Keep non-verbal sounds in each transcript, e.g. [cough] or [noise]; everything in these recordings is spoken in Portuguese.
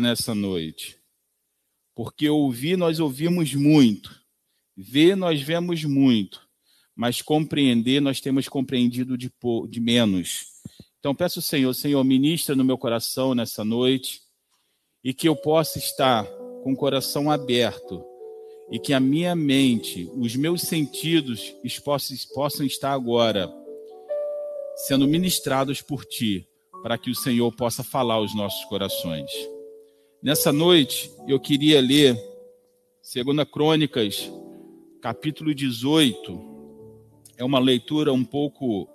nessa noite. Porque ouvir, nós ouvimos muito. Ver, nós vemos muito. Mas compreender, nós temos compreendido de, de menos. Então, peço ao Senhor, Senhor, ministra no meu coração nessa noite e que eu possa estar com o coração aberto e que a minha mente, os meus sentidos possam, estar agora sendo ministrados por Ti, para que o Senhor possa falar aos nossos corações. Nessa noite, eu queria ler 2 Crônicas, capítulo 18. É uma leitura um pouco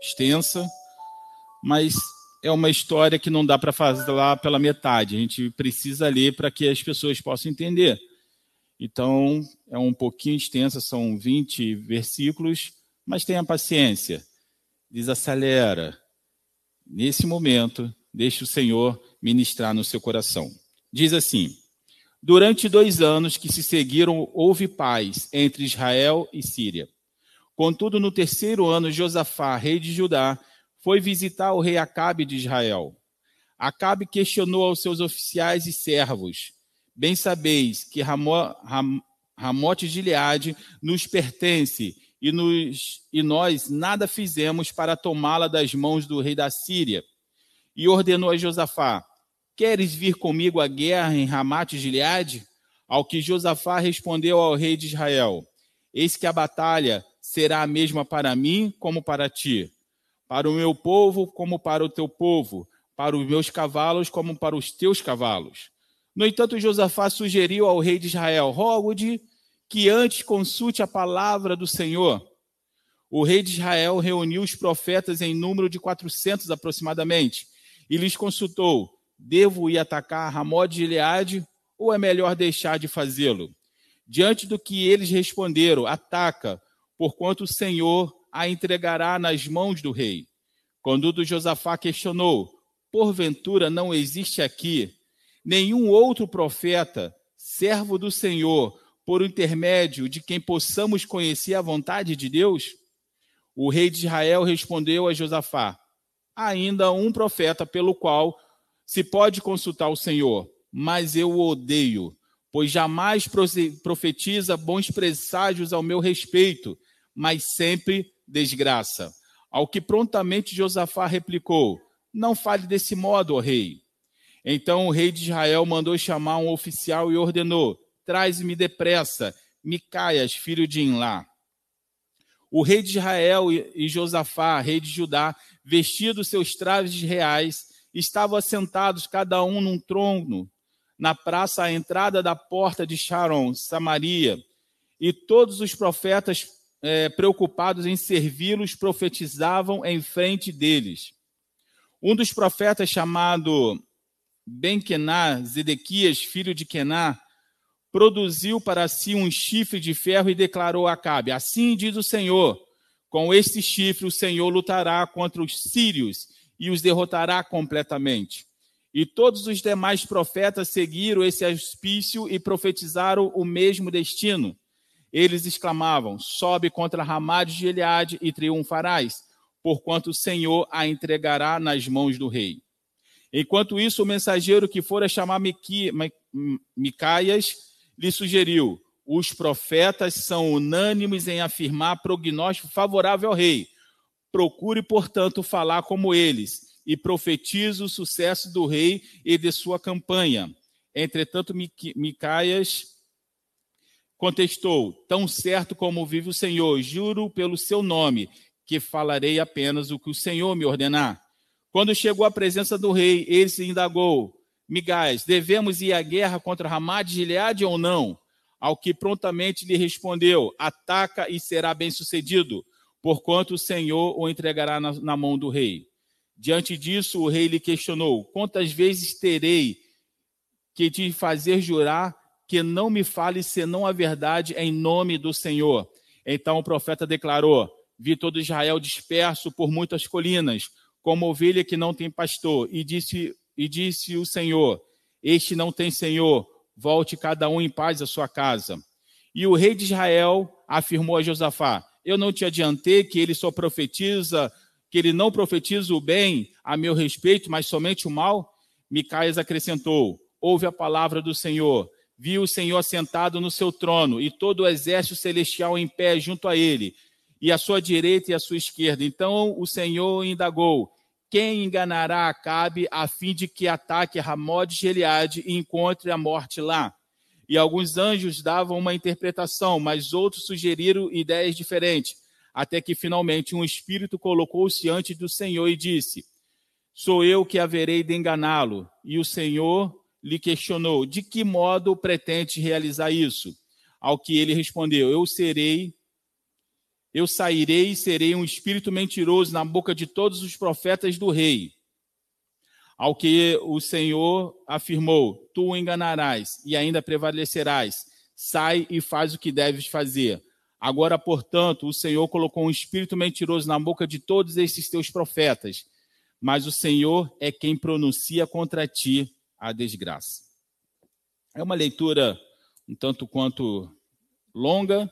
extensa, mas é uma história que não dá para fazer lá pela metade. A gente precisa ler para que as pessoas possam entender. Então, é um pouquinho extensa, são 20 versículos, mas tenha paciência. Desacelera. Nesse momento, deixe o Senhor ministrar no seu coração. Diz assim: Durante dois anos que se seguiram, houve paz entre Israel e Síria. Contudo, no terceiro ano, Josafá, rei de Judá, foi visitar o rei Acabe de Israel. Acabe questionou aos seus oficiais e servos: Bem sabeis que Ramó, Ram, Ramote de Gileade nos pertence e, nos, e nós nada fizemos para tomá-la das mãos do rei da Síria. E ordenou a Josafá: Queres vir comigo à guerra em Ramate de Gileade? Ao que Josafá respondeu ao rei de Israel: Eis que a batalha será a mesma para mim como para ti para o meu povo como para o teu povo, para os meus cavalos como para os teus cavalos. No entanto, Josafá sugeriu ao rei de Israel: rogo-de que antes consulte a palavra do Senhor. O rei de Israel reuniu os profetas em número de 400 aproximadamente e lhes consultou: devo ir atacar Ramó de Gileade ou é melhor deixar de fazê-lo? Diante do que eles responderam: ataca, porquanto o Senhor a entregará nas mãos do rei. Quando Josafá questionou: Porventura não existe aqui nenhum outro profeta, servo do Senhor, por intermédio de quem possamos conhecer a vontade de Deus? O rei de Israel respondeu a Josafá: Ainda um profeta pelo qual se pode consultar o Senhor, mas eu o odeio, pois jamais profetiza bons presságios ao meu respeito, mas sempre desgraça. Ao que prontamente Josafá replicou: Não fale desse modo, ó rei. Então o rei de Israel mandou chamar um oficial e ordenou: Traz-me depressa Micaias, filho de Inlá. O rei de Israel e Josafá, rei de Judá, vestidos seus trajes reais, estavam assentados cada um num trono na praça à entrada da porta de Sharon, Samaria. E todos os profetas é, preocupados em servi-los, profetizavam em frente deles. Um dos profetas, chamado Benquená, Zedequias, filho de Quená, produziu para si um chifre de ferro e declarou a Acabe: Assim diz o Senhor: com este chifre o Senhor lutará contra os sírios e os derrotará completamente. E todos os demais profetas seguiram esse auspício e profetizaram o mesmo destino. Eles exclamavam: Sobe contra Ramá de Gileade e triunfarás, porquanto o Senhor a entregará nas mãos do rei. Enquanto isso, o mensageiro que fora chamar Micaias lhe sugeriu: Os profetas são unânimes em afirmar prognóstico favorável ao rei. Procure, portanto, falar como eles e profetize o sucesso do rei e de sua campanha. Entretanto, Micaias contestou: Tão certo como vive o Senhor, juro pelo seu nome, que falarei apenas o que o Senhor me ordenar. Quando chegou à presença do rei, ele se indagou: Migais, devemos ir à guerra contra Ramá de Gileade ou não? Ao que prontamente lhe respondeu: Ataca e será bem-sucedido, porquanto o Senhor o entregará na, na mão do rei. Diante disso, o rei lhe questionou: Quantas vezes terei que te fazer jurar que não me fale senão a verdade em nome do Senhor. Então o profeta declarou: Vi todo Israel disperso por muitas colinas, como ovelha que não tem pastor. E disse, e disse o Senhor: Este não tem Senhor, volte cada um em paz à sua casa. E o rei de Israel afirmou a Josafá: Eu não te adiantei que ele só profetiza, que ele não profetiza o bem a meu respeito, mas somente o mal? Micaias acrescentou: Ouve a palavra do Senhor. Viu o Senhor sentado no seu trono e todo o exército celestial em pé junto a ele, e à sua direita e à sua esquerda. Então o Senhor indagou: Quem enganará Acabe a fim de que ataque Ramode de Gileade e encontre a morte lá? E alguns anjos davam uma interpretação, mas outros sugeriram ideias diferentes, até que finalmente um espírito colocou-se diante do Senhor e disse: Sou eu que haverei de enganá-lo. E o Senhor lhe questionou: De que modo pretende realizar isso? Ao que ele respondeu: Eu serei, eu sairei e serei um espírito mentiroso na boca de todos os profetas do rei. Ao que o Senhor afirmou: Tu o enganarás e ainda prevalecerás. Sai e faz o que deves fazer. Agora, portanto, o Senhor colocou um espírito mentiroso na boca de todos esses teus profetas, mas o Senhor é quem pronuncia contra ti a desgraça. É uma leitura um tanto quanto longa,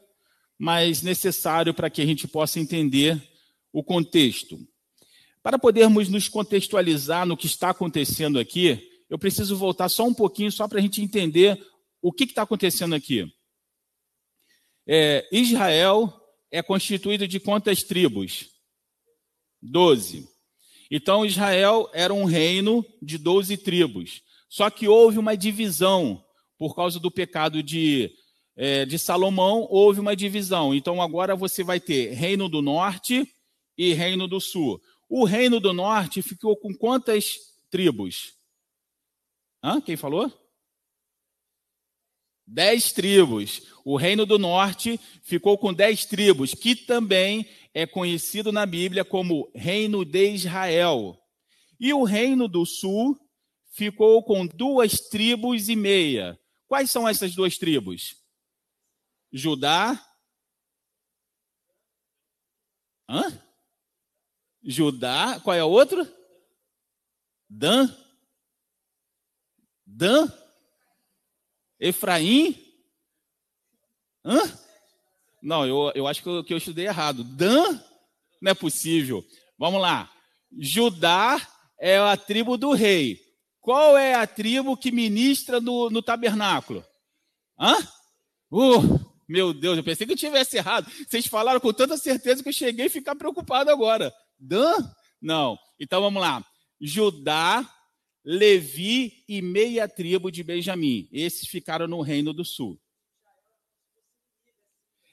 mas necessário para que a gente possa entender o contexto. Para podermos nos contextualizar no que está acontecendo aqui, eu preciso voltar só um pouquinho, só para a gente entender o que está acontecendo aqui. É, Israel é constituído de quantas tribos? Doze. Então, Israel era um reino de doze tribos. Só que houve uma divisão por causa do pecado de, é, de Salomão, houve uma divisão. Então agora você vai ter reino do norte e reino do sul. O reino do norte ficou com quantas tribos? Hã? Quem falou? Dez tribos. O reino do norte ficou com dez tribos, que também é conhecido na Bíblia como reino de Israel. E o reino do sul ficou com duas tribos e meia. Quais são essas duas tribos? Judá. Hã? Judá. Qual é o outro? Dan. Dan. Efraim. Hã? Não, eu, eu acho que eu, que eu estudei errado. Dan? Não é possível. Vamos lá. Judá é a tribo do rei. Qual é a tribo que ministra no, no tabernáculo? Hã? Uh, meu Deus, eu pensei que eu tivesse errado. Vocês falaram com tanta certeza que eu cheguei a ficar preocupado agora. Dan? Não. Então vamos lá. Judá, Levi e meia tribo de Benjamim. Esses ficaram no Reino do Sul.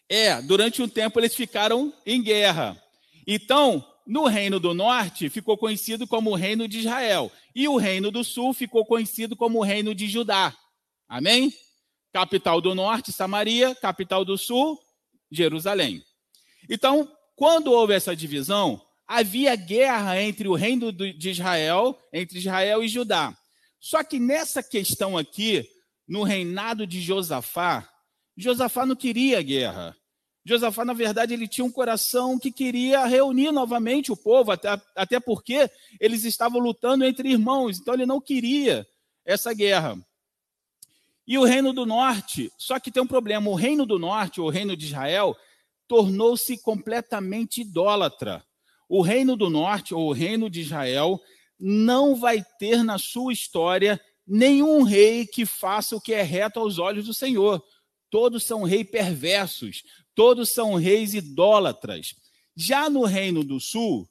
É, durante um tempo eles ficaram em guerra. Então, no Reino do Norte ficou conhecido como o Reino de Israel. E o Reino do Sul ficou conhecido como o Reino de Judá. Amém? Capital do Norte, Samaria. Capital do Sul, Jerusalém. Então, quando houve essa divisão, havia guerra entre o reino de Israel, entre Israel e Judá. Só que nessa questão aqui, no reinado de Josafá, Josafá não queria guerra. Josafá, na verdade, ele tinha um coração que queria reunir novamente o povo, até, até porque eles estavam lutando entre irmãos, então ele não queria essa guerra. E o reino do norte, só que tem um problema: o reino do norte, o reino de Israel, tornou-se completamente idólatra. O reino do norte, ou o reino de Israel, não vai ter na sua história nenhum rei que faça o que é reto aos olhos do Senhor. Todos são reis perversos, todos são reis idólatras. Já no reino do sul,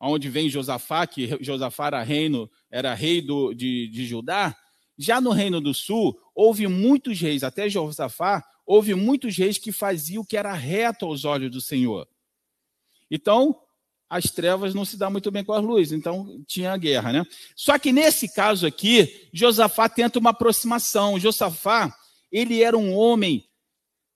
onde vem Josafá, que Josafá era, reino, era rei do, de, de Judá, já no reino do sul, houve muitos reis, até Josafá, houve muitos reis que faziam o que era reto aos olhos do Senhor. Então, as trevas não se dão muito bem com as luzes, então tinha a guerra, né? Só que nesse caso aqui, Josafá tenta uma aproximação. Josafá, ele era um homem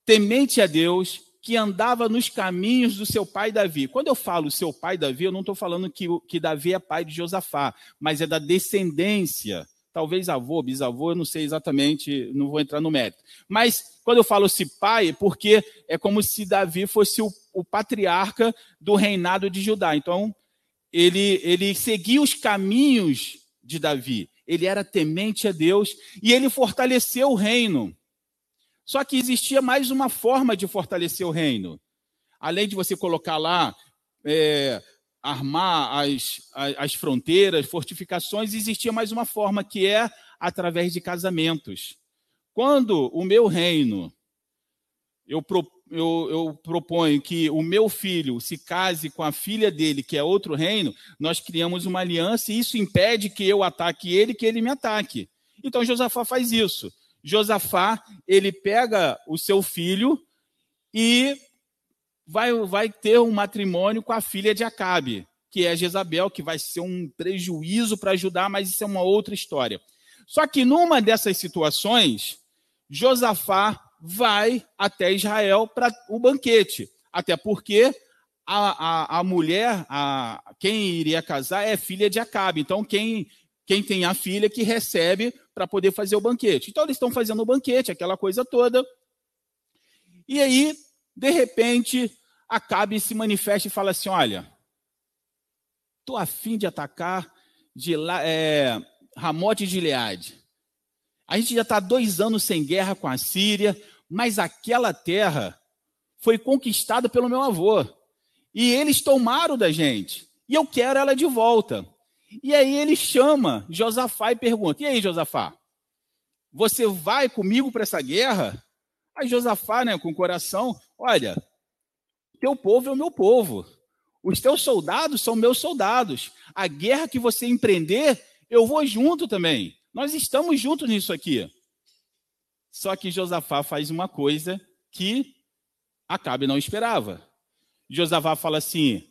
temente a Deus, que andava nos caminhos do seu pai Davi. Quando eu falo seu pai Davi, eu não estou falando que, que Davi é pai de Josafá, mas é da descendência. Talvez avô, bisavô, eu não sei exatamente, não vou entrar no mérito. Mas quando eu falo se pai, é porque é como se Davi fosse o, o patriarca do reinado de Judá. Então, ele, ele seguia os caminhos de Davi. Ele era temente a Deus e ele fortaleceu o reino. Só que existia mais uma forma de fortalecer o reino. Além de você colocar lá é, armar as, as, as fronteiras, fortificações, existia mais uma forma, que é através de casamentos. Quando o meu reino, eu, pro, eu, eu proponho que o meu filho se case com a filha dele, que é outro reino, nós criamos uma aliança e isso impede que eu ataque ele, que ele me ataque. Então Josafá faz isso. Josafá, ele pega o seu filho e vai, vai ter um matrimônio com a filha de Acabe, que é Jezabel, que vai ser um prejuízo para ajudar, mas isso é uma outra história. Só que numa dessas situações, Josafá vai até Israel para o banquete. Até porque a, a, a mulher, a, quem iria casar, é filha de Acabe. Então, quem, quem tem a filha que recebe para poder fazer o banquete. Então, eles estão fazendo o banquete, aquela coisa toda. E aí, de repente, Acabe se manifesta e fala assim: Olha, estou afim de atacar de é, Ramote de Gileade. A gente já está dois anos sem guerra com a Síria, mas aquela terra foi conquistada pelo meu avô. E eles tomaram da gente. E eu quero ela de volta. E aí ele chama Josafá e pergunta: E aí, Josafá, você vai comigo para essa guerra? Aí Josafá, né, com o coração, olha, teu povo é o meu povo. Os teus soldados são meus soldados. A guerra que você empreender, eu vou junto também. Nós estamos juntos nisso aqui. Só que Josafá faz uma coisa que Acabe não esperava. Josafá fala assim: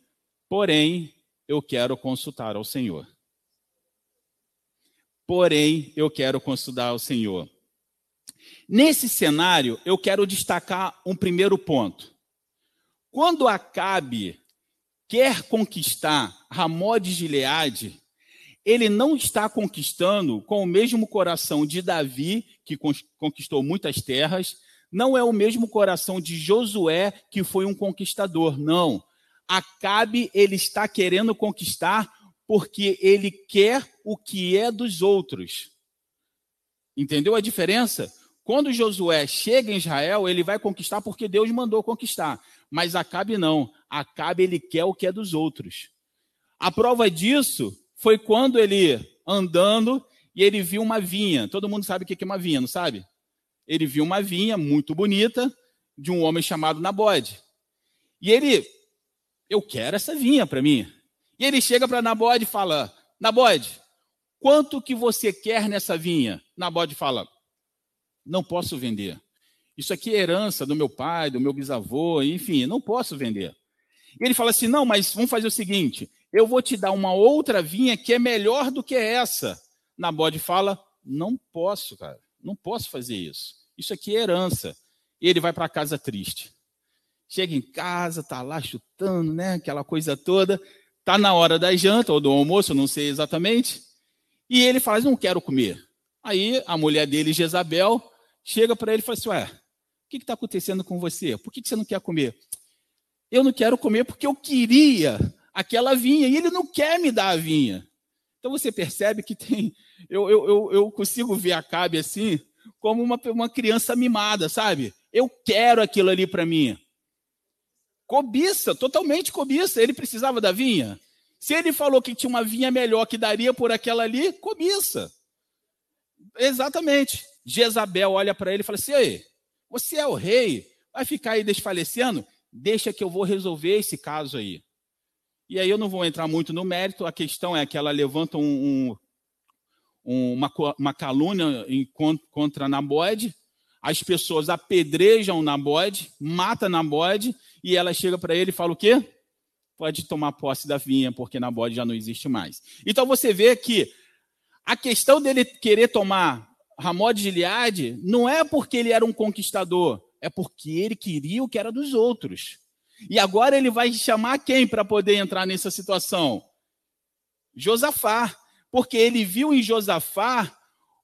porém, eu quero consultar ao Senhor. Porém, eu quero consultar ao Senhor. Nesse cenário, eu quero destacar um primeiro ponto. Quando Acabe quer conquistar Ramó de Gileade, ele não está conquistando com o mesmo coração de Davi, que conquistou muitas terras, não é o mesmo coração de Josué, que foi um conquistador, não. Acabe, ele está querendo conquistar porque ele quer o que é dos outros. Entendeu a diferença? Quando Josué chega em Israel, ele vai conquistar porque Deus mandou conquistar. Mas Acabe não. Acabe, ele quer o que é dos outros. A prova disso foi quando ele andando e ele viu uma vinha. Todo mundo sabe o que é uma vinha, não sabe? Ele viu uma vinha muito bonita de um homem chamado Nabode. E ele, eu quero essa vinha para mim. E ele chega para Nabode e fala: Nabode, quanto que você quer nessa vinha? Nabode fala: Não posso vender. Isso aqui é herança do meu pai, do meu bisavô, enfim, não posso vender. E ele fala assim: Não, mas vamos fazer o seguinte: eu vou te dar uma outra vinha que é melhor do que essa. Nabode fala: não posso, cara, não posso fazer isso. Isso aqui é herança. E ele vai para casa triste. Chega em casa, tá lá chutando, né? Aquela coisa toda. Tá na hora da janta ou do almoço, não sei exatamente. E ele fala: não quero comer. Aí a mulher dele, Jezabel, chega para ele e fala assim: ué, o que está acontecendo com você? Por que, que você não quer comer? Eu não quero comer porque eu queria aquela vinha, e ele não quer me dar a vinha. Então você percebe que tem. Eu, eu, eu, consigo ver a Cabe assim, como uma, uma criança mimada, sabe? Eu quero aquilo ali para mim. Cobiça, totalmente cobiça. Ele precisava da vinha. Se ele falou que tinha uma vinha melhor que daria por aquela ali, cobiça. Exatamente. Jezabel olha para ele e fala assim: Ei, você é o rei, vai ficar aí desfalecendo? Deixa que eu vou resolver esse caso aí. E aí eu não vou entrar muito no mérito, a questão é que ela levanta um, um, uma, uma calúnia contra Nabode, as pessoas apedrejam Nabode, mata Nabode, e ela chega para ele e fala o quê? Pode tomar posse da vinha, porque Nabode já não existe mais. Então você vê que a questão dele querer tomar Ramó de Gileade não é porque ele era um conquistador, é porque ele queria o que era dos outros. E agora ele vai chamar quem para poder entrar nessa situação? Josafá, porque ele viu em Josafá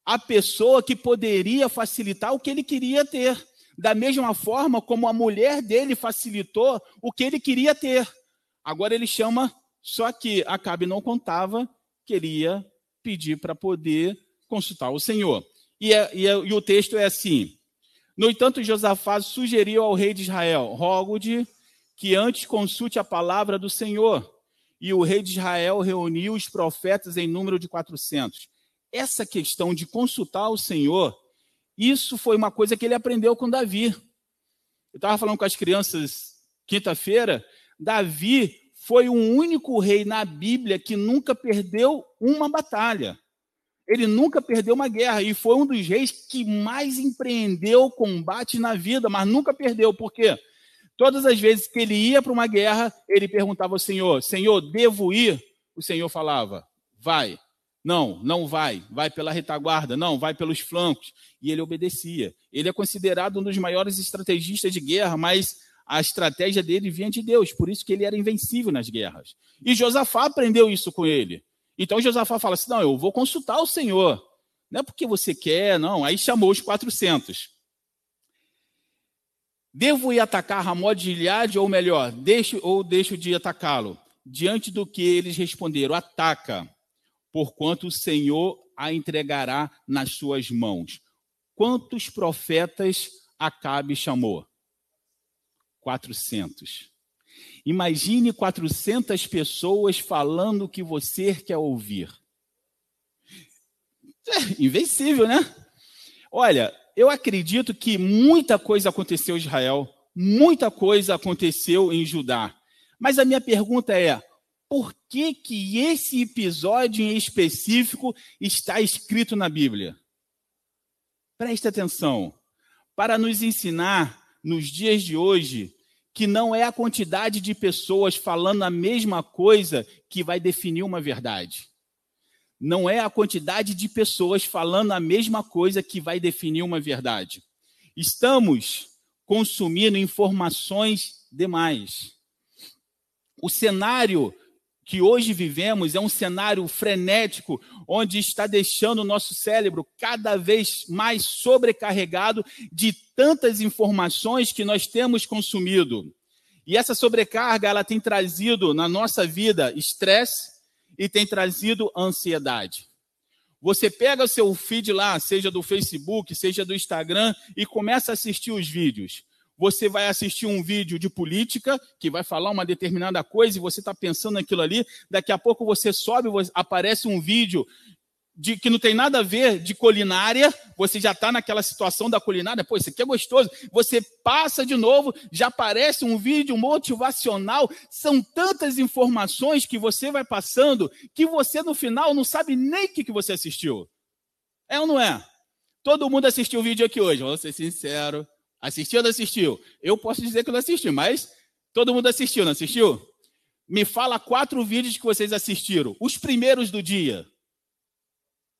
a pessoa que poderia facilitar o que ele queria ter, da mesma forma como a mulher dele facilitou o que ele queria ter. Agora ele chama, só que Acabe não contava, queria pedir para poder consultar o Senhor. E, é, e, é, e, o texto é assim: No entanto, Josafá sugeriu ao rei de Israel: rogo-de que antes consulte a palavra do Senhor. e o rei de Israel reuniu os profetas em número de 400. Essa questão de consultar o Senhor, isso foi uma coisa que ele aprendeu com Davi. Eu estava falando com as crianças quinta-feira, Davi foi o único rei na Bíblia que nunca perdeu uma batalha. Ele nunca perdeu uma guerra e foi um dos reis que mais empreendeu combate na vida, mas nunca perdeu. Por quê? Todas as vezes que ele ia para uma guerra, ele perguntava ao Senhor: Senhor, devo ir? O Senhor falava: Vai. Não, não vai. Vai pela retaguarda. Não, vai pelos flancos. E ele obedecia. Ele é considerado um dos maiores estrategistas de guerra, mas a estratégia dele vinha de Deus. Por isso que ele era invencível nas guerras. E Josafá aprendeu isso com ele. Então Josafá fala assim: Não, eu vou consultar o Senhor. Não é porque você quer, não. Aí chamou os 400. Devo ir atacar Ramó de Gileade, ou melhor, deixo ou deixo de atacá-lo? Diante do que eles responderam, ataca, porquanto o Senhor a entregará nas suas mãos. Quantos profetas Acabe chamou? 400. Imagine 400 pessoas falando o que você quer ouvir. É invencível, né? Olha, eu acredito que muita coisa aconteceu em Israel, muita coisa aconteceu em Judá. Mas a minha pergunta é: por que, que esse episódio em específico está escrito na Bíblia? Preste atenção. Para nos ensinar, nos dias de hoje, que não é a quantidade de pessoas falando a mesma coisa que vai definir uma verdade não é a quantidade de pessoas falando a mesma coisa que vai definir uma verdade. Estamos consumindo informações demais. O cenário que hoje vivemos é um cenário frenético, onde está deixando o nosso cérebro cada vez mais sobrecarregado de tantas informações que nós temos consumido. E essa sobrecarga, ela tem trazido na nossa vida estresse, e tem trazido ansiedade. Você pega o seu feed lá, seja do Facebook, seja do Instagram, e começa a assistir os vídeos. Você vai assistir um vídeo de política, que vai falar uma determinada coisa, e você está pensando naquilo ali. Daqui a pouco você sobe, aparece um vídeo de, que não tem nada a ver de culinária, você já está naquela situação da culinária, pô, isso aqui é gostoso. Você passa de novo, já aparece um vídeo motivacional. São tantas informações que você vai passando que você no final não sabe nem o que, que você assistiu. É ou não é? Todo mundo assistiu o vídeo aqui hoje, vou ser sincero. Assistiu ou não assistiu? Eu posso dizer que não assisti, mas todo mundo assistiu, não assistiu? Me fala quatro vídeos que vocês assistiram, os primeiros do dia.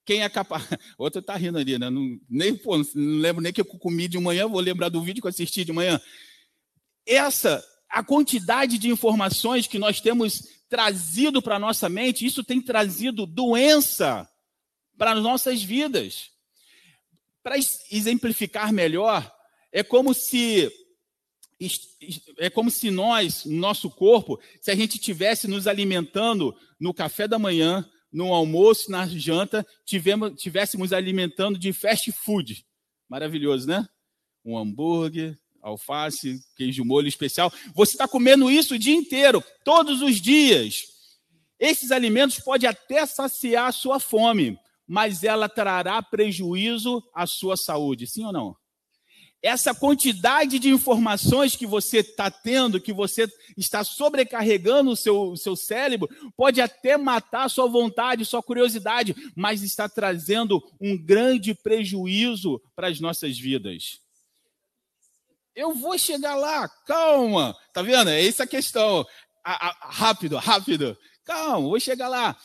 Quem é capaz. [laughs] Outro está rindo ali, né? Não, nem, pô, não lembro nem que eu comi de manhã, vou lembrar do vídeo que eu assisti de manhã. Essa, a quantidade de informações que nós temos trazido para a nossa mente, isso tem trazido doença para as nossas vidas. Para exemplificar melhor, é como se é como se nós, nosso corpo, se a gente estivesse nos alimentando no café da manhã, no almoço, na janta, tivemos, tivéssemos alimentando de fast food. Maravilhoso, né? Um hambúrguer, alface, queijo molho especial. Você está comendo isso o dia inteiro, todos os dias. Esses alimentos podem até saciar a sua fome, mas ela trará prejuízo à sua saúde, sim ou não? Essa quantidade de informações que você está tendo, que você está sobrecarregando o seu, o seu cérebro, pode até matar sua vontade, sua curiosidade, mas está trazendo um grande prejuízo para as nossas vidas. Eu vou chegar lá, calma. Tá vendo? É essa a questão. A, a, rápido, rápido. Calma, vou chegar lá.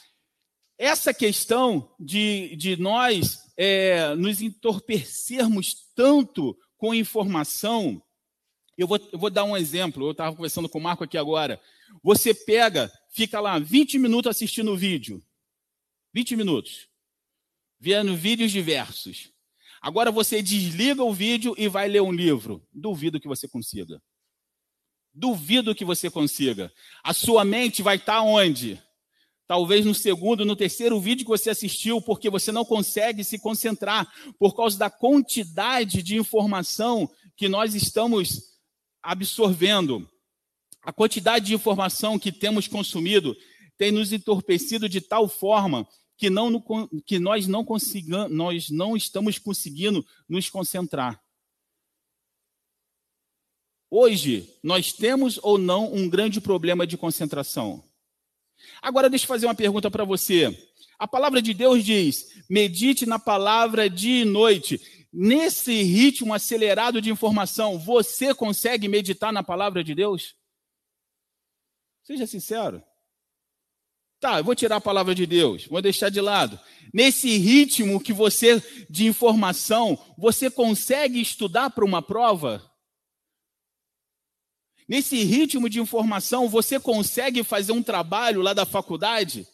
Essa questão de, de nós é, nos entorpecermos tanto com informação. Eu vou, eu vou dar um exemplo. Eu estava conversando com o Marco aqui agora. Você pega, fica lá 20 minutos assistindo o vídeo. 20 minutos. Vendo vídeos diversos. Agora você desliga o vídeo e vai ler um livro. Duvido que você consiga. Duvido que você consiga. A sua mente vai estar onde? Talvez no segundo, no terceiro vídeo que você assistiu, porque você não consegue se concentrar por causa da quantidade de informação que nós estamos absorvendo. A quantidade de informação que temos consumido tem nos entorpecido de tal forma que, não, que nós, não nós não estamos conseguindo nos concentrar. Hoje, nós temos ou não um grande problema de concentração? Agora, deixa eu fazer uma pergunta para você. A palavra de Deus diz: medite na palavra dia e noite. Nesse ritmo acelerado de informação, você consegue meditar na palavra de Deus? Seja sincero. Tá, eu vou tirar a palavra de Deus, vou deixar de lado. Nesse ritmo que você de informação, você consegue estudar para uma prova? Nesse ritmo de informação, você consegue fazer um trabalho lá da faculdade?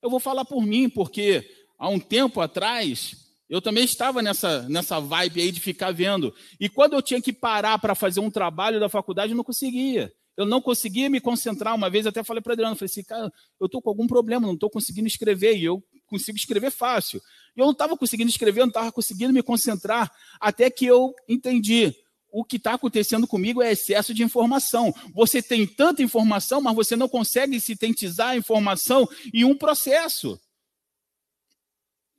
Eu vou falar por mim, porque há um tempo atrás, eu também estava nessa, nessa vibe aí de ficar vendo. E quando eu tinha que parar para fazer um trabalho da faculdade, eu não conseguia eu não conseguia me concentrar. Uma vez até falei para Adriano, falei assim, cara, eu estou com algum problema, não estou conseguindo escrever, e eu consigo escrever fácil. E eu não estava conseguindo escrever, eu não estava conseguindo me concentrar, até que eu entendi. O que está acontecendo comigo é excesso de informação. Você tem tanta informação, mas você não consegue sintetizar a informação em um processo.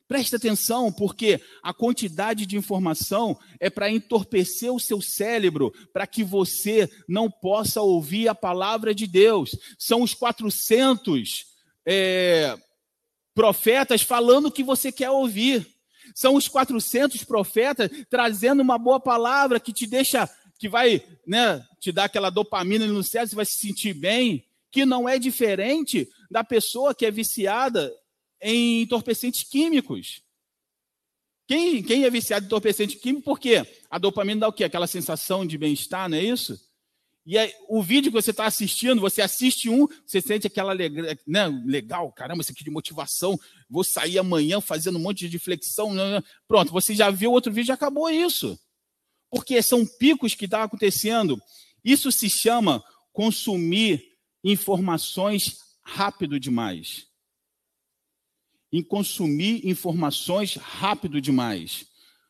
Preste atenção, porque a quantidade de informação é para entorpecer o seu cérebro, para que você não possa ouvir a palavra de Deus. São os 400 é, profetas falando o que você quer ouvir. São os 400 profetas trazendo uma boa palavra que te deixa, que vai né, te dar aquela dopamina no cérebro, você vai se sentir bem, que não é diferente da pessoa que é viciada em entorpecentes químicos. Quem, quem é viciado em entorpecente químico, por quê? A dopamina dá o quê? Aquela sensação de bem-estar, não é isso? E aí, o vídeo que você está assistindo, você assiste um, você sente aquela né, legal, caramba, isso aqui de motivação, vou sair amanhã fazendo um monte de flexão. Né, né. Pronto, você já viu outro vídeo, já acabou isso. Porque são picos que estão tá acontecendo. Isso se chama consumir informações rápido demais em consumir informações rápido demais.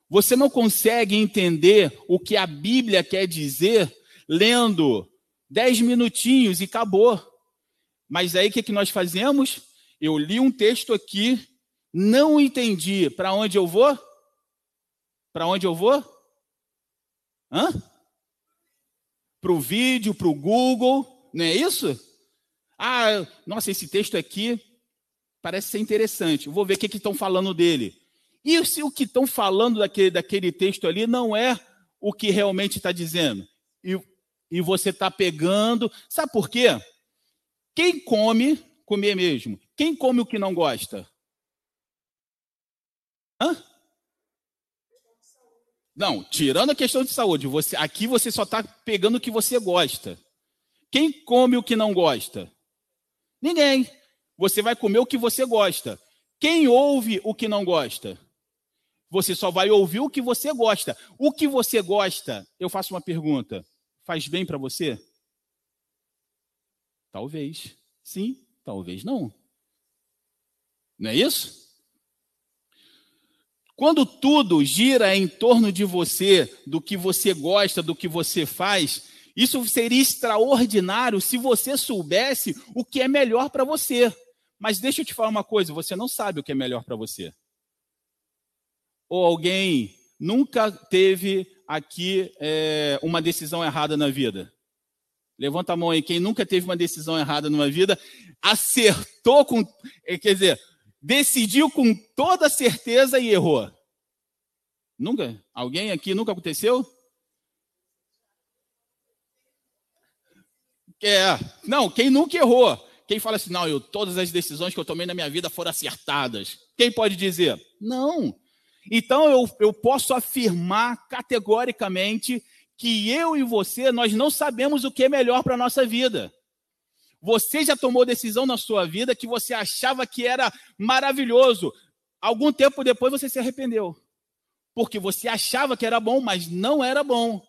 Você não consegue entender o que a Bíblia quer dizer lendo dez minutinhos e acabou. Mas aí o que, que nós fazemos? Eu li um texto aqui, não entendi. Para onde eu vou? Para onde eu vou? Hã? Para o vídeo, para o Google, não é isso? Ah, nossa, esse texto aqui parece ser interessante. Vou ver o que estão falando dele. E se o que estão falando daquele, daquele texto ali não é o que realmente está dizendo? E, e você está pegando. Sabe por quê? Quem come, comer mesmo. Quem come o que não gosta? Hã? Não, tirando a questão de saúde, você, aqui você só está pegando o que você gosta. Quem come o que não gosta? Ninguém. Você vai comer o que você gosta. Quem ouve o que não gosta? Você só vai ouvir o que você gosta. O que você gosta, eu faço uma pergunta: faz bem para você? Talvez. Sim, talvez não. Não é isso? Quando tudo gira em torno de você, do que você gosta, do que você faz, isso seria extraordinário se você soubesse o que é melhor para você. Mas deixa eu te falar uma coisa: você não sabe o que é melhor para você. Ou alguém nunca teve aqui é, uma decisão errada na vida? Levanta a mão aí, quem nunca teve uma decisão errada numa vida, acertou com. É, quer dizer, decidiu com toda certeza e errou. Nunca? Alguém aqui nunca aconteceu? É, não, quem nunca errou? Quem fala assim, não, eu, todas as decisões que eu tomei na minha vida foram acertadas. Quem pode dizer? Não. Então eu, eu posso afirmar categoricamente que eu e você, nós não sabemos o que é melhor para a nossa vida. Você já tomou decisão na sua vida que você achava que era maravilhoso. Algum tempo depois você se arrependeu. Porque você achava que era bom, mas não era bom.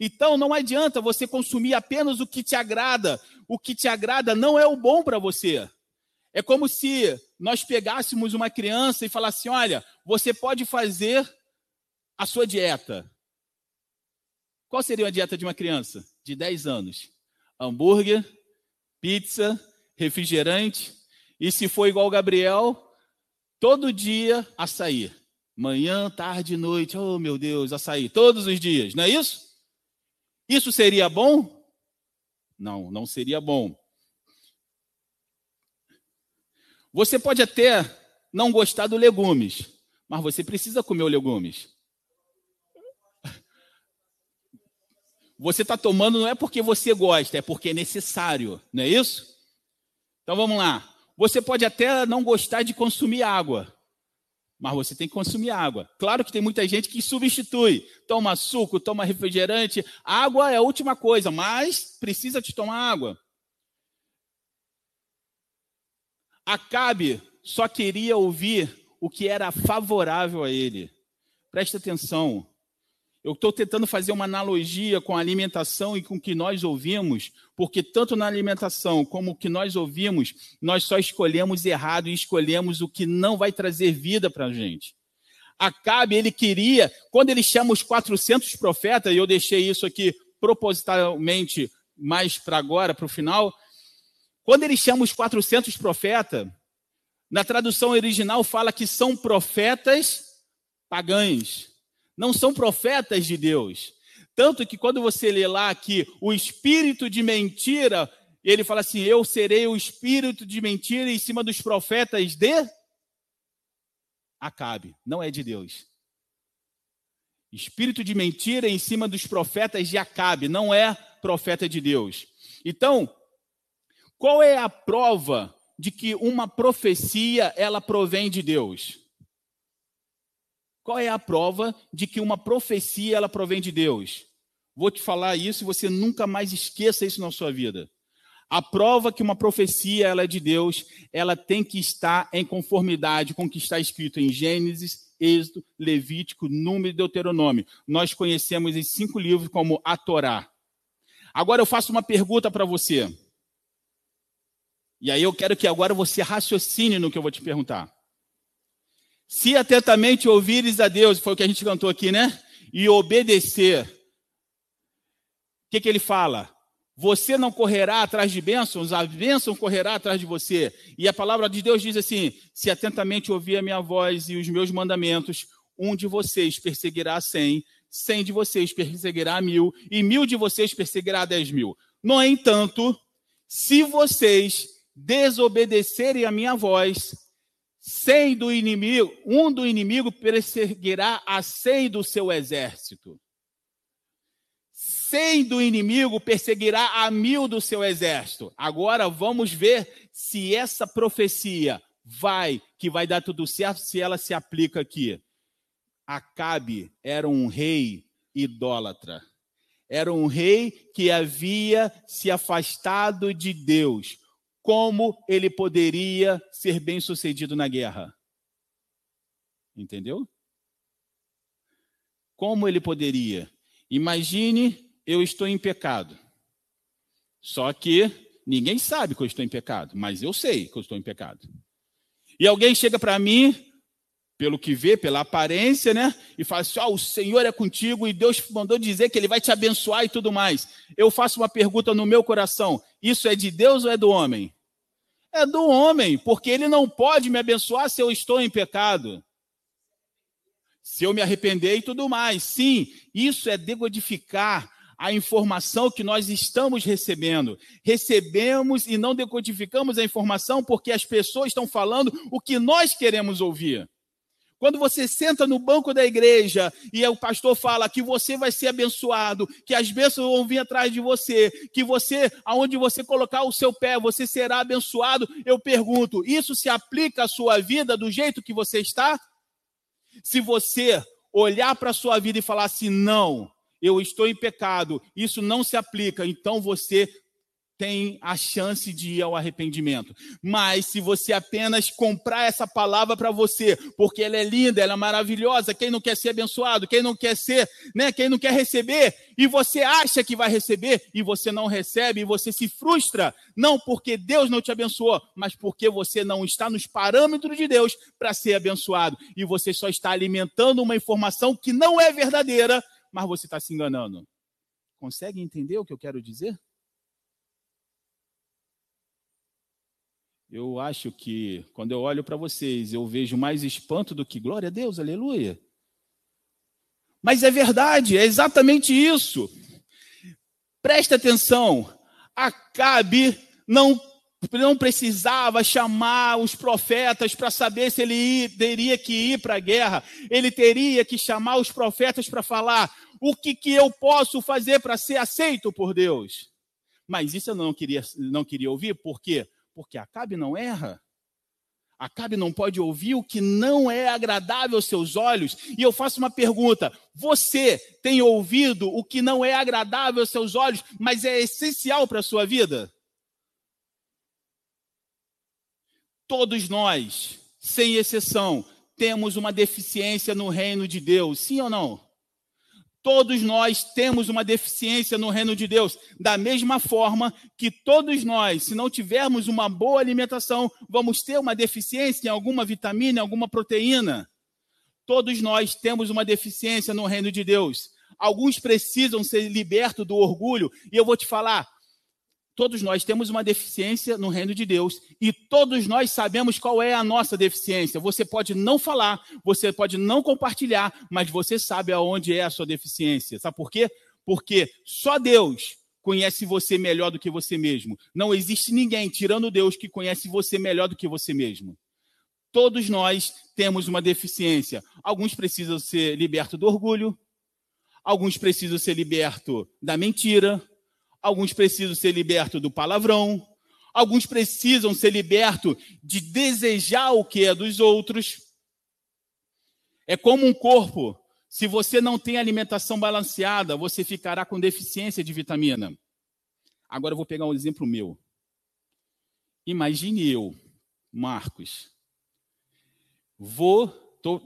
Então não adianta você consumir apenas o que te agrada. O que te agrada não é o bom para você. É como se nós pegássemos uma criança e falasse: olha, você pode fazer a sua dieta. Qual seria a dieta de uma criança de 10 anos? Hambúrguer, pizza, refrigerante. E se for igual o Gabriel, todo dia açaí. Manhã, tarde, noite. Oh, meu Deus, açaí. Todos os dias, não é isso? Isso seria bom? Não, não seria bom. Você pode até não gostar do legumes, mas você precisa comer os legumes. Você está tomando não é porque você gosta, é porque é necessário, não é isso? Então vamos lá. Você pode até não gostar de consumir água, mas você tem que consumir água. Claro que tem muita gente que substitui, toma suco, toma refrigerante. Água é a última coisa, mas precisa de tomar água. Acabe só queria ouvir o que era favorável a ele. Presta atenção. Eu estou tentando fazer uma analogia com a alimentação e com o que nós ouvimos, porque tanto na alimentação como o que nós ouvimos, nós só escolhemos errado e escolhemos o que não vai trazer vida para a gente. Acabe, ele queria, quando ele chama os 400 profetas, e eu deixei isso aqui propositalmente mais para agora, para o final, quando ele chama os 400 profetas, na tradução original fala que são profetas pagães não são profetas de Deus. Tanto que quando você lê lá que o espírito de mentira, ele fala assim: Eu serei o espírito de mentira em cima dos profetas de Acabe. Não é de Deus. Espírito de mentira em cima dos profetas de Acabe. Não é profeta de Deus. Então, qual é a prova de que uma profecia ela provém de Deus? Qual é a prova de que uma profecia ela provém de Deus? Vou te falar isso e você nunca mais esqueça isso na sua vida. A prova que uma profecia ela é de Deus, ela tem que estar em conformidade com o que está escrito em Gênesis, Êxodo, Levítico, Número e Deuteronômio. Nós conhecemos esses cinco livros como a Torá. Agora eu faço uma pergunta para você. E aí eu quero que agora você raciocine no que eu vou te perguntar. Se atentamente ouvires a Deus, foi o que a gente cantou aqui, né? E obedecer. O que, que ele fala? Você não correrá atrás de bênçãos, a bênção correrá atrás de você. E a palavra de Deus diz assim: se atentamente ouvir a minha voz e os meus mandamentos, um de vocês perseguirá cem, cem de vocês perseguirá mil, e mil de vocês perseguirá dez mil. No entanto, se vocês desobedecerem a minha voz, Cem do inimigo, um do inimigo perseguirá a cem do seu exército. Cem do inimigo perseguirá a mil do seu exército. Agora vamos ver se essa profecia vai, que vai dar tudo certo, se ela se aplica aqui. Acabe era um rei idólatra. Era um rei que havia se afastado de Deus como ele poderia ser bem sucedido na guerra. Entendeu? Como ele poderia? Imagine eu estou em pecado. Só que ninguém sabe que eu estou em pecado, mas eu sei que eu estou em pecado. E alguém chega para mim, pelo que vê, pela aparência, né? E fala assim: oh, o Senhor é contigo e Deus mandou dizer que Ele vai te abençoar e tudo mais. Eu faço uma pergunta no meu coração: isso é de Deus ou é do homem? É do homem, porque ele não pode me abençoar se eu estou em pecado. Se eu me arrepender e tudo mais. Sim, isso é decodificar a informação que nós estamos recebendo. Recebemos e não decodificamos a informação porque as pessoas estão falando o que nós queremos ouvir. Quando você senta no banco da igreja e o pastor fala que você vai ser abençoado, que as bênçãos vão vir atrás de você, que você, aonde você colocar o seu pé, você será abençoado, eu pergunto: isso se aplica à sua vida do jeito que você está? Se você olhar para a sua vida e falar assim, não, eu estou em pecado, isso não se aplica, então você tem a chance de ir ao arrependimento. Mas se você apenas comprar essa palavra para você, porque ela é linda, ela é maravilhosa, quem não quer ser abençoado, quem não quer ser, né, quem não quer receber, e você acha que vai receber e você não recebe, e você se frustra, não porque Deus não te abençoou, mas porque você não está nos parâmetros de Deus para ser abençoado, e você só está alimentando uma informação que não é verdadeira, mas você está se enganando. Consegue entender o que eu quero dizer? Eu acho que quando eu olho para vocês, eu vejo mais espanto do que glória a Deus, aleluia. Mas é verdade, é exatamente isso. Presta atenção. Acabe não não precisava chamar os profetas para saber se ele teria que ir para a guerra. Ele teria que chamar os profetas para falar o que, que eu posso fazer para ser aceito por Deus. Mas isso eu não queria, não queria ouvir, por quê? Porque Acabe não erra. Acabe não pode ouvir o que não é agradável aos seus olhos. E eu faço uma pergunta: você tem ouvido o que não é agradável aos seus olhos, mas é essencial para a sua vida? Todos nós, sem exceção, temos uma deficiência no reino de Deus, sim ou não? Todos nós temos uma deficiência no reino de Deus, da mesma forma que todos nós, se não tivermos uma boa alimentação, vamos ter uma deficiência em alguma vitamina, em alguma proteína. Todos nós temos uma deficiência no reino de Deus. Alguns precisam ser libertos do orgulho, e eu vou te falar, Todos nós temos uma deficiência no reino de Deus e todos nós sabemos qual é a nossa deficiência. Você pode não falar, você pode não compartilhar, mas você sabe aonde é a sua deficiência. Sabe por quê? Porque só Deus conhece você melhor do que você mesmo. Não existe ninguém, tirando Deus, que conhece você melhor do que você mesmo. Todos nós temos uma deficiência. Alguns precisam ser libertos do orgulho, alguns precisam ser libertos da mentira, alguns precisam ser libertos do palavrão, alguns precisam ser libertos de desejar o que é dos outros. É como um corpo. Se você não tem alimentação balanceada, você ficará com deficiência de vitamina. Agora eu vou pegar um exemplo meu. Imagine eu, Marcos, vou, tô,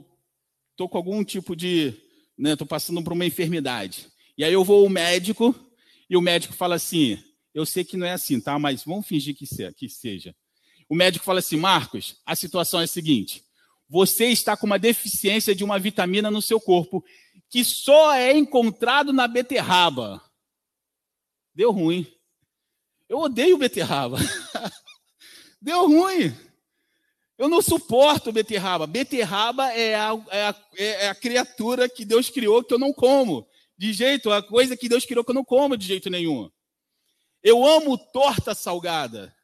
tô com algum tipo de, né, tô passando por uma enfermidade. E aí eu vou ao médico e o médico fala assim: eu sei que não é assim, tá? Mas vamos fingir que seja. O médico fala assim: Marcos, a situação é a seguinte: você está com uma deficiência de uma vitamina no seu corpo que só é encontrado na beterraba. Deu ruim. Eu odeio beterraba. [laughs] Deu ruim. Eu não suporto beterraba. Beterraba é a, é, a, é a criatura que Deus criou que eu não como de jeito, a coisa que Deus criou que eu não como de jeito nenhum. Eu amo torta salgada.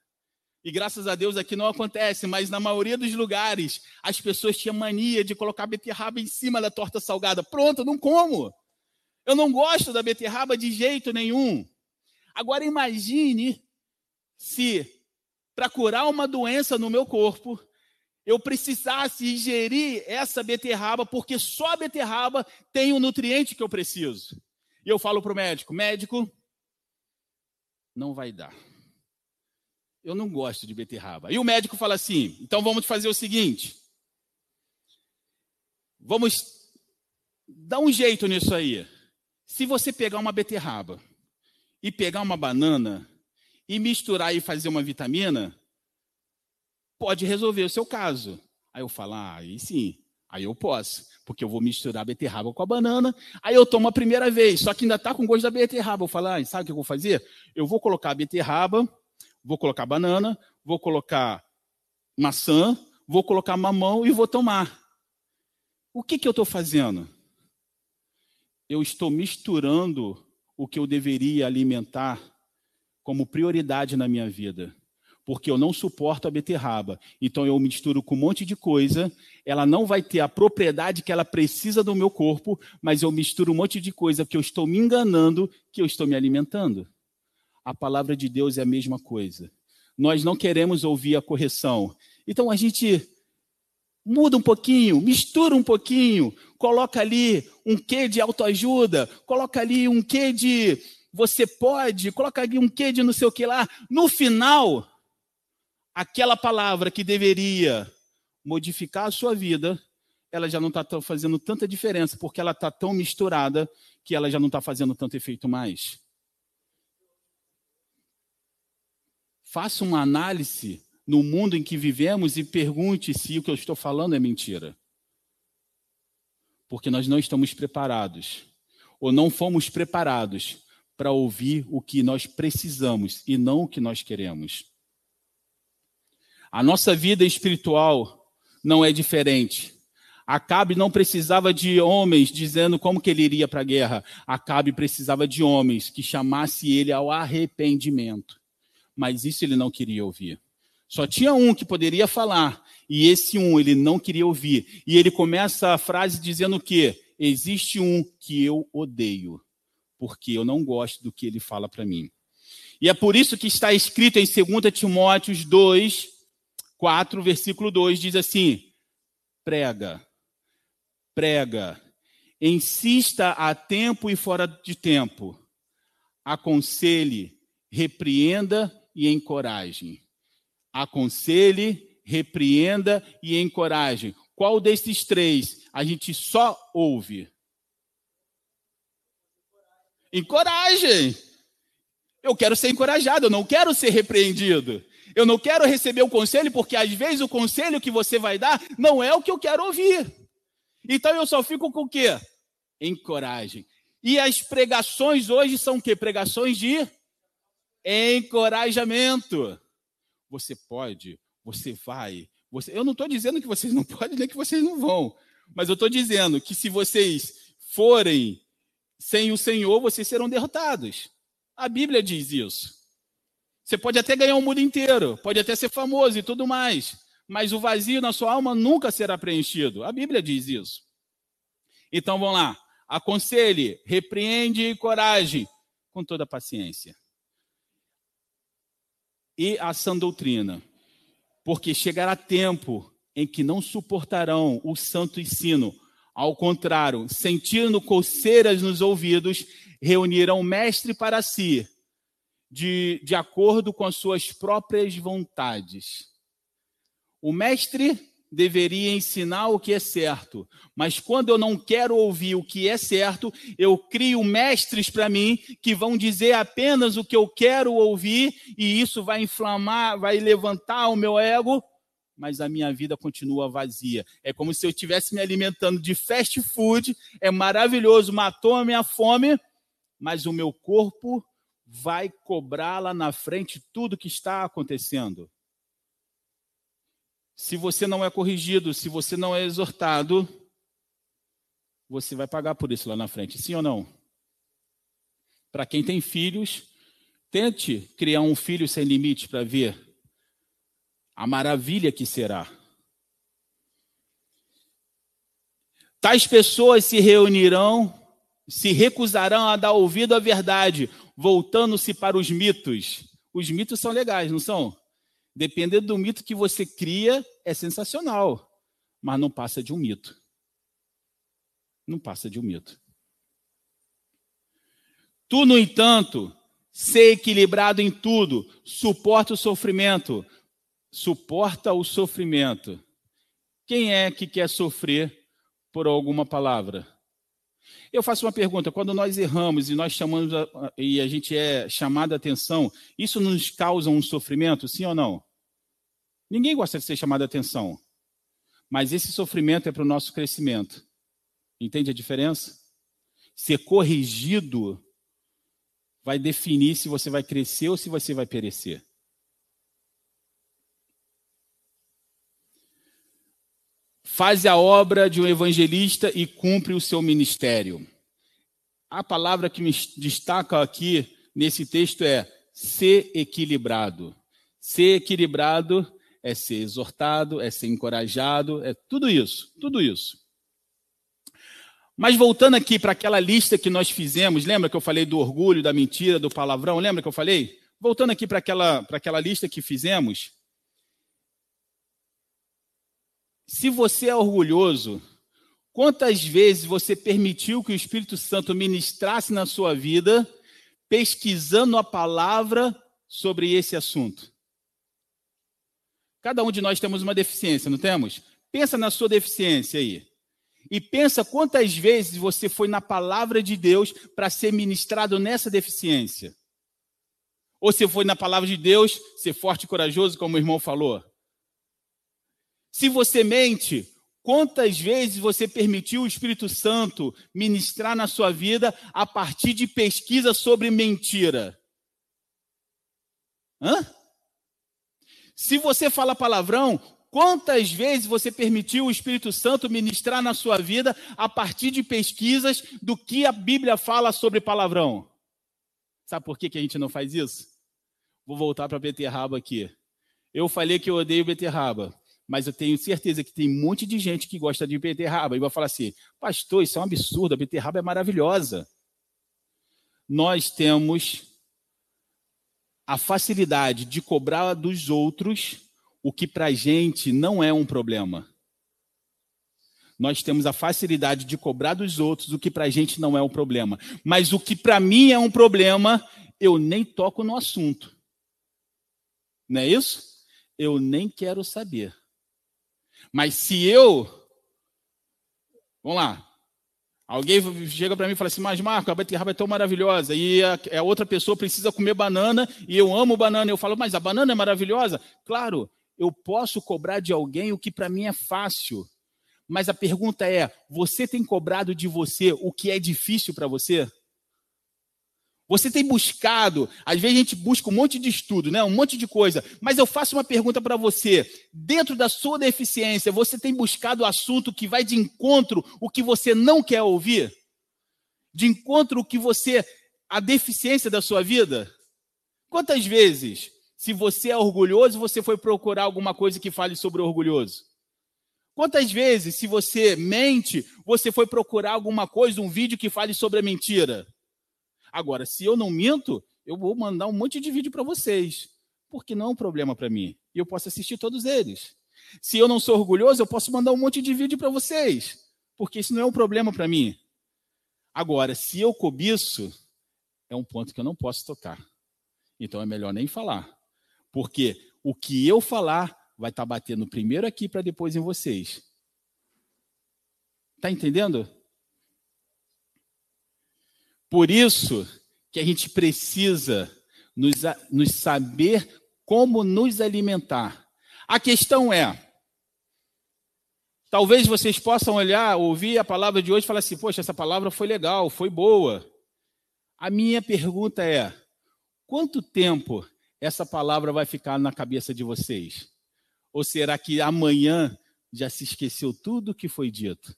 E graças a Deus aqui não acontece, mas na maioria dos lugares as pessoas tinham mania de colocar beterraba em cima da torta salgada. Pronto, não como. Eu não gosto da beterraba de jeito nenhum. Agora imagine se para curar uma doença no meu corpo, eu precisasse ingerir essa beterraba, porque só a beterraba tem o nutriente que eu preciso. E eu falo para o médico: médico, não vai dar. Eu não gosto de beterraba. E o médico fala assim: então vamos fazer o seguinte. Vamos dar um jeito nisso aí. Se você pegar uma beterraba e pegar uma banana e misturar e fazer uma vitamina, pode resolver o seu caso. Aí eu falo, ah, aí sim, aí eu posso, porque eu vou misturar a beterraba com a banana, aí eu tomo a primeira vez, só que ainda está com gosto da beterraba. Eu falo, ah, sabe o que eu vou fazer? Eu vou colocar a beterraba, vou colocar banana, vou colocar maçã, vou colocar mamão e vou tomar. O que, que eu estou fazendo? Eu estou misturando o que eu deveria alimentar como prioridade na minha vida porque eu não suporto a beterraba. Então eu misturo com um monte de coisa, ela não vai ter a propriedade que ela precisa do meu corpo, mas eu misturo um monte de coisa porque eu estou me enganando que eu estou me alimentando. A palavra de Deus é a mesma coisa. Nós não queremos ouvir a correção. Então a gente muda um pouquinho, mistura um pouquinho, coloca ali um quê de autoajuda, coloca ali um quê de você pode, coloca ali um quê de não sei o que lá. No final, aquela palavra que deveria modificar a sua vida, ela já não está fazendo tanta diferença, porque ela está tão misturada que ela já não está fazendo tanto efeito mais. Faça uma análise no mundo em que vivemos e pergunte se o que eu estou falando é mentira. Porque nós não estamos preparados, ou não fomos preparados para ouvir o que nós precisamos e não o que nós queremos. A nossa vida espiritual não é diferente. Acabe não precisava de homens dizendo como que ele iria para a guerra. Acabe precisava de homens que chamasse ele ao arrependimento. Mas isso ele não queria ouvir. Só tinha um que poderia falar, e esse um ele não queria ouvir. E ele começa a frase dizendo o quê? Existe um que eu odeio, porque eu não gosto do que ele fala para mim. E é por isso que está escrito em 2 Timóteos 2, 4, versículo 2, diz assim: prega, prega, insista a tempo e fora de tempo, aconselhe, repreenda e encoraje. Aconselhe, repreenda e encoraje. Qual desses três a gente só ouve? Encoragem. Eu quero ser encorajado, eu não quero ser repreendido. Eu não quero receber o conselho, porque às vezes o conselho que você vai dar não é o que eu quero ouvir. Então eu só fico com o quê? Encoragem. E as pregações hoje são o quê? Pregações de encorajamento. Você pode, você vai. Você... Eu não estou dizendo que vocês não [laughs] podem, nem que vocês não vão. Mas eu estou dizendo que se vocês forem sem o Senhor, vocês serão derrotados. A Bíblia diz isso. Você pode até ganhar o mundo inteiro, pode até ser famoso e tudo mais, mas o vazio na sua alma nunca será preenchido. A Bíblia diz isso. Então vamos lá. Aconselhe, repreende e coragem, com toda paciência. E a sã doutrina, porque chegará tempo em que não suportarão o santo ensino. Ao contrário, sentindo coceiras nos ouvidos, reunirão mestre para si, de, de acordo com as suas próprias vontades. O mestre deveria ensinar o que é certo, mas quando eu não quero ouvir o que é certo, eu crio mestres para mim que vão dizer apenas o que eu quero ouvir e isso vai inflamar, vai levantar o meu ego, mas a minha vida continua vazia. É como se eu estivesse me alimentando de fast food, é maravilhoso, matou a minha fome, mas o meu corpo vai cobrar lá na frente tudo que está acontecendo. Se você não é corrigido, se você não é exortado, você vai pagar por isso lá na frente, sim ou não? Para quem tem filhos, tente criar um filho sem limite para ver a maravilha que será. Tais pessoas se reunirão, se recusarão a dar ouvido à verdade, voltando-se para os mitos. Os mitos são legais, não são? Dependendo do mito que você cria, é sensacional, mas não passa de um mito. Não passa de um mito. Tu, no entanto, ser equilibrado em tudo, suporta o sofrimento. Suporta o sofrimento. Quem é que quer sofrer por alguma palavra? Eu faço uma pergunta: quando nós erramos e nós chamamos a, e a gente é chamado a atenção, isso nos causa um sofrimento, sim ou não? Ninguém gosta de ser chamado a atenção, mas esse sofrimento é para o nosso crescimento. Entende a diferença? Ser corrigido vai definir se você vai crescer ou se você vai perecer. Faz a obra de um evangelista e cumpre o seu ministério. A palavra que me destaca aqui nesse texto é ser equilibrado. Ser equilibrado é ser exortado, é ser encorajado, é tudo isso, tudo isso. Mas voltando aqui para aquela lista que nós fizemos, lembra que eu falei do orgulho, da mentira, do palavrão? Lembra que eu falei? Voltando aqui para aquela, aquela lista que fizemos, Se você é orgulhoso, quantas vezes você permitiu que o Espírito Santo ministrasse na sua vida, pesquisando a palavra sobre esse assunto? Cada um de nós temos uma deficiência, não temos? Pensa na sua deficiência aí. E pensa quantas vezes você foi na palavra de Deus para ser ministrado nessa deficiência. Ou se foi na palavra de Deus, ser forte e corajoso, como o irmão falou. Se você mente, quantas vezes você permitiu o Espírito Santo ministrar na sua vida a partir de pesquisa sobre mentira? Hã? Se você fala palavrão, quantas vezes você permitiu o Espírito Santo ministrar na sua vida a partir de pesquisas do que a Bíblia fala sobre palavrão? Sabe por que, que a gente não faz isso? Vou voltar para a beterraba aqui. Eu falei que eu odeio beterraba, mas eu tenho certeza que tem um monte de gente que gosta de beterraba e vai falar assim: Pastor, isso é um absurdo, a beterraba é maravilhosa. Nós temos a facilidade de cobrar dos outros o que para a gente não é um problema. Nós temos a facilidade de cobrar dos outros o que para a gente não é um problema. Mas o que para mim é um problema, eu nem toco no assunto. Não é isso? Eu nem quero saber. Mas se eu. Vamos lá. Alguém chega para mim e fala assim, mas Marco, a beterraba é tão maravilhosa e a, a, outra pessoa precisa comer banana e eu amo banana. Eu falo, mas a banana é maravilhosa? Claro, eu posso cobrar de alguém o que para mim é fácil. Mas a pergunta é, você tem cobrado de você o que é difícil para você? Você tem buscado, às vezes a gente busca um monte de estudo, né? um monte de coisa, mas eu faço uma pergunta para você. Dentro da sua deficiência, você tem buscado o assunto que vai de encontro o que você não quer ouvir? De encontro o que você, a deficiência da sua vida? Quantas vezes, se você é orgulhoso, você foi procurar alguma coisa que fale sobre o orgulhoso? Quantas vezes, se você mente, você foi procurar alguma coisa, um vídeo que fale sobre a mentira? Agora, se eu não minto, eu vou mandar um monte de vídeo para vocês, porque não é um problema para mim. E eu posso assistir todos eles. Se eu não sou orgulhoso, eu posso mandar um monte de vídeo para vocês, porque isso não é um problema para mim. Agora, se eu cobiço, é um ponto que eu não posso tocar. Então é melhor nem falar. Porque o que eu falar vai estar tá batendo primeiro aqui para depois em vocês. Está entendendo? Por isso que a gente precisa nos, nos saber como nos alimentar. A questão é, talvez vocês possam olhar, ouvir a palavra de hoje e falar assim, poxa, essa palavra foi legal, foi boa. A minha pergunta é, quanto tempo essa palavra vai ficar na cabeça de vocês? Ou será que amanhã já se esqueceu tudo o que foi dito?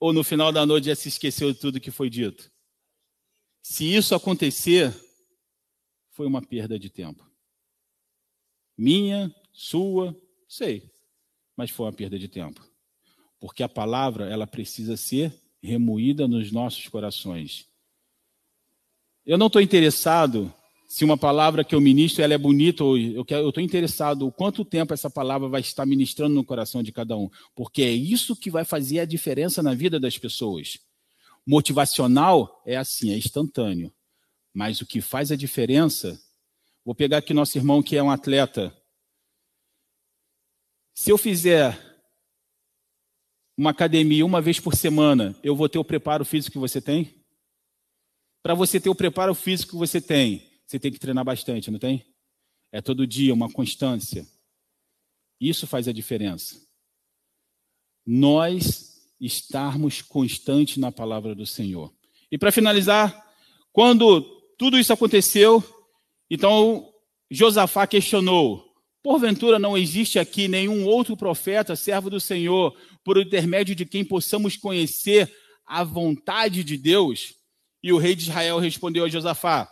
Ou no final da noite já se esqueceu de tudo que foi dito? Se isso acontecer, foi uma perda de tempo. Minha, sua, sei, mas foi uma perda de tempo. Porque a palavra, ela precisa ser remoída nos nossos corações. Eu não estou interessado se uma palavra que eu ministro ela é bonita ou eu estou interessado o quanto tempo essa palavra vai estar ministrando no coração de cada um, porque é isso que vai fazer a diferença na vida das pessoas. Motivacional é assim, é instantâneo, mas o que faz a diferença, vou pegar aqui nosso irmão que é um atleta. Se eu fizer uma academia uma vez por semana, eu vou ter o preparo físico que você tem? Para você ter o preparo físico que você tem, você tem que treinar bastante, não tem? É todo dia, uma constância. Isso faz a diferença. Nós estarmos constantes na palavra do Senhor. E para finalizar, quando tudo isso aconteceu, então Josafá questionou: Porventura não existe aqui nenhum outro profeta, servo do Senhor, por intermédio de quem possamos conhecer a vontade de Deus? E o rei de Israel respondeu a Josafá: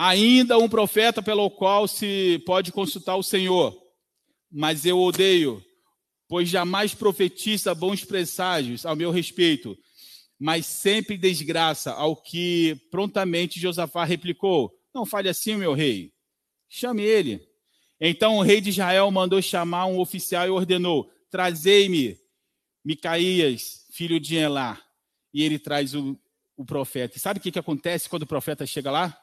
Ainda um profeta pelo qual se pode consultar o Senhor, mas eu odeio, pois jamais profetiza bons presságios ao meu respeito, mas sempre desgraça, ao que prontamente Josafá replicou: Não fale assim, meu rei, chame ele. Então o rei de Israel mandou chamar um oficial e ordenou: Trazei-me Micaías, filho de Elá. E ele traz o, o profeta. E sabe o que, que acontece quando o profeta chega lá?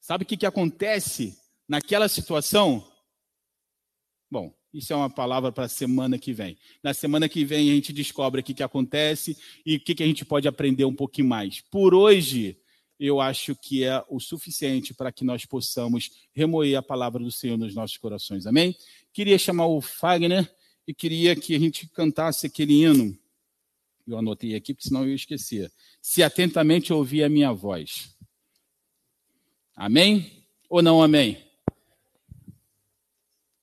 Sabe o que, que acontece naquela situação? Bom, isso é uma palavra para a semana que vem. Na semana que vem a gente descobre o que, que acontece e o que, que a gente pode aprender um pouquinho mais. Por hoje, eu acho que é o suficiente para que nós possamos remoer a palavra do Senhor nos nossos corações. Amém? Queria chamar o Fagner e queria que a gente cantasse aquele hino. Eu anotei aqui, porque senão eu ia esquecer. Se atentamente ouvir a minha voz. Amém ou não amém?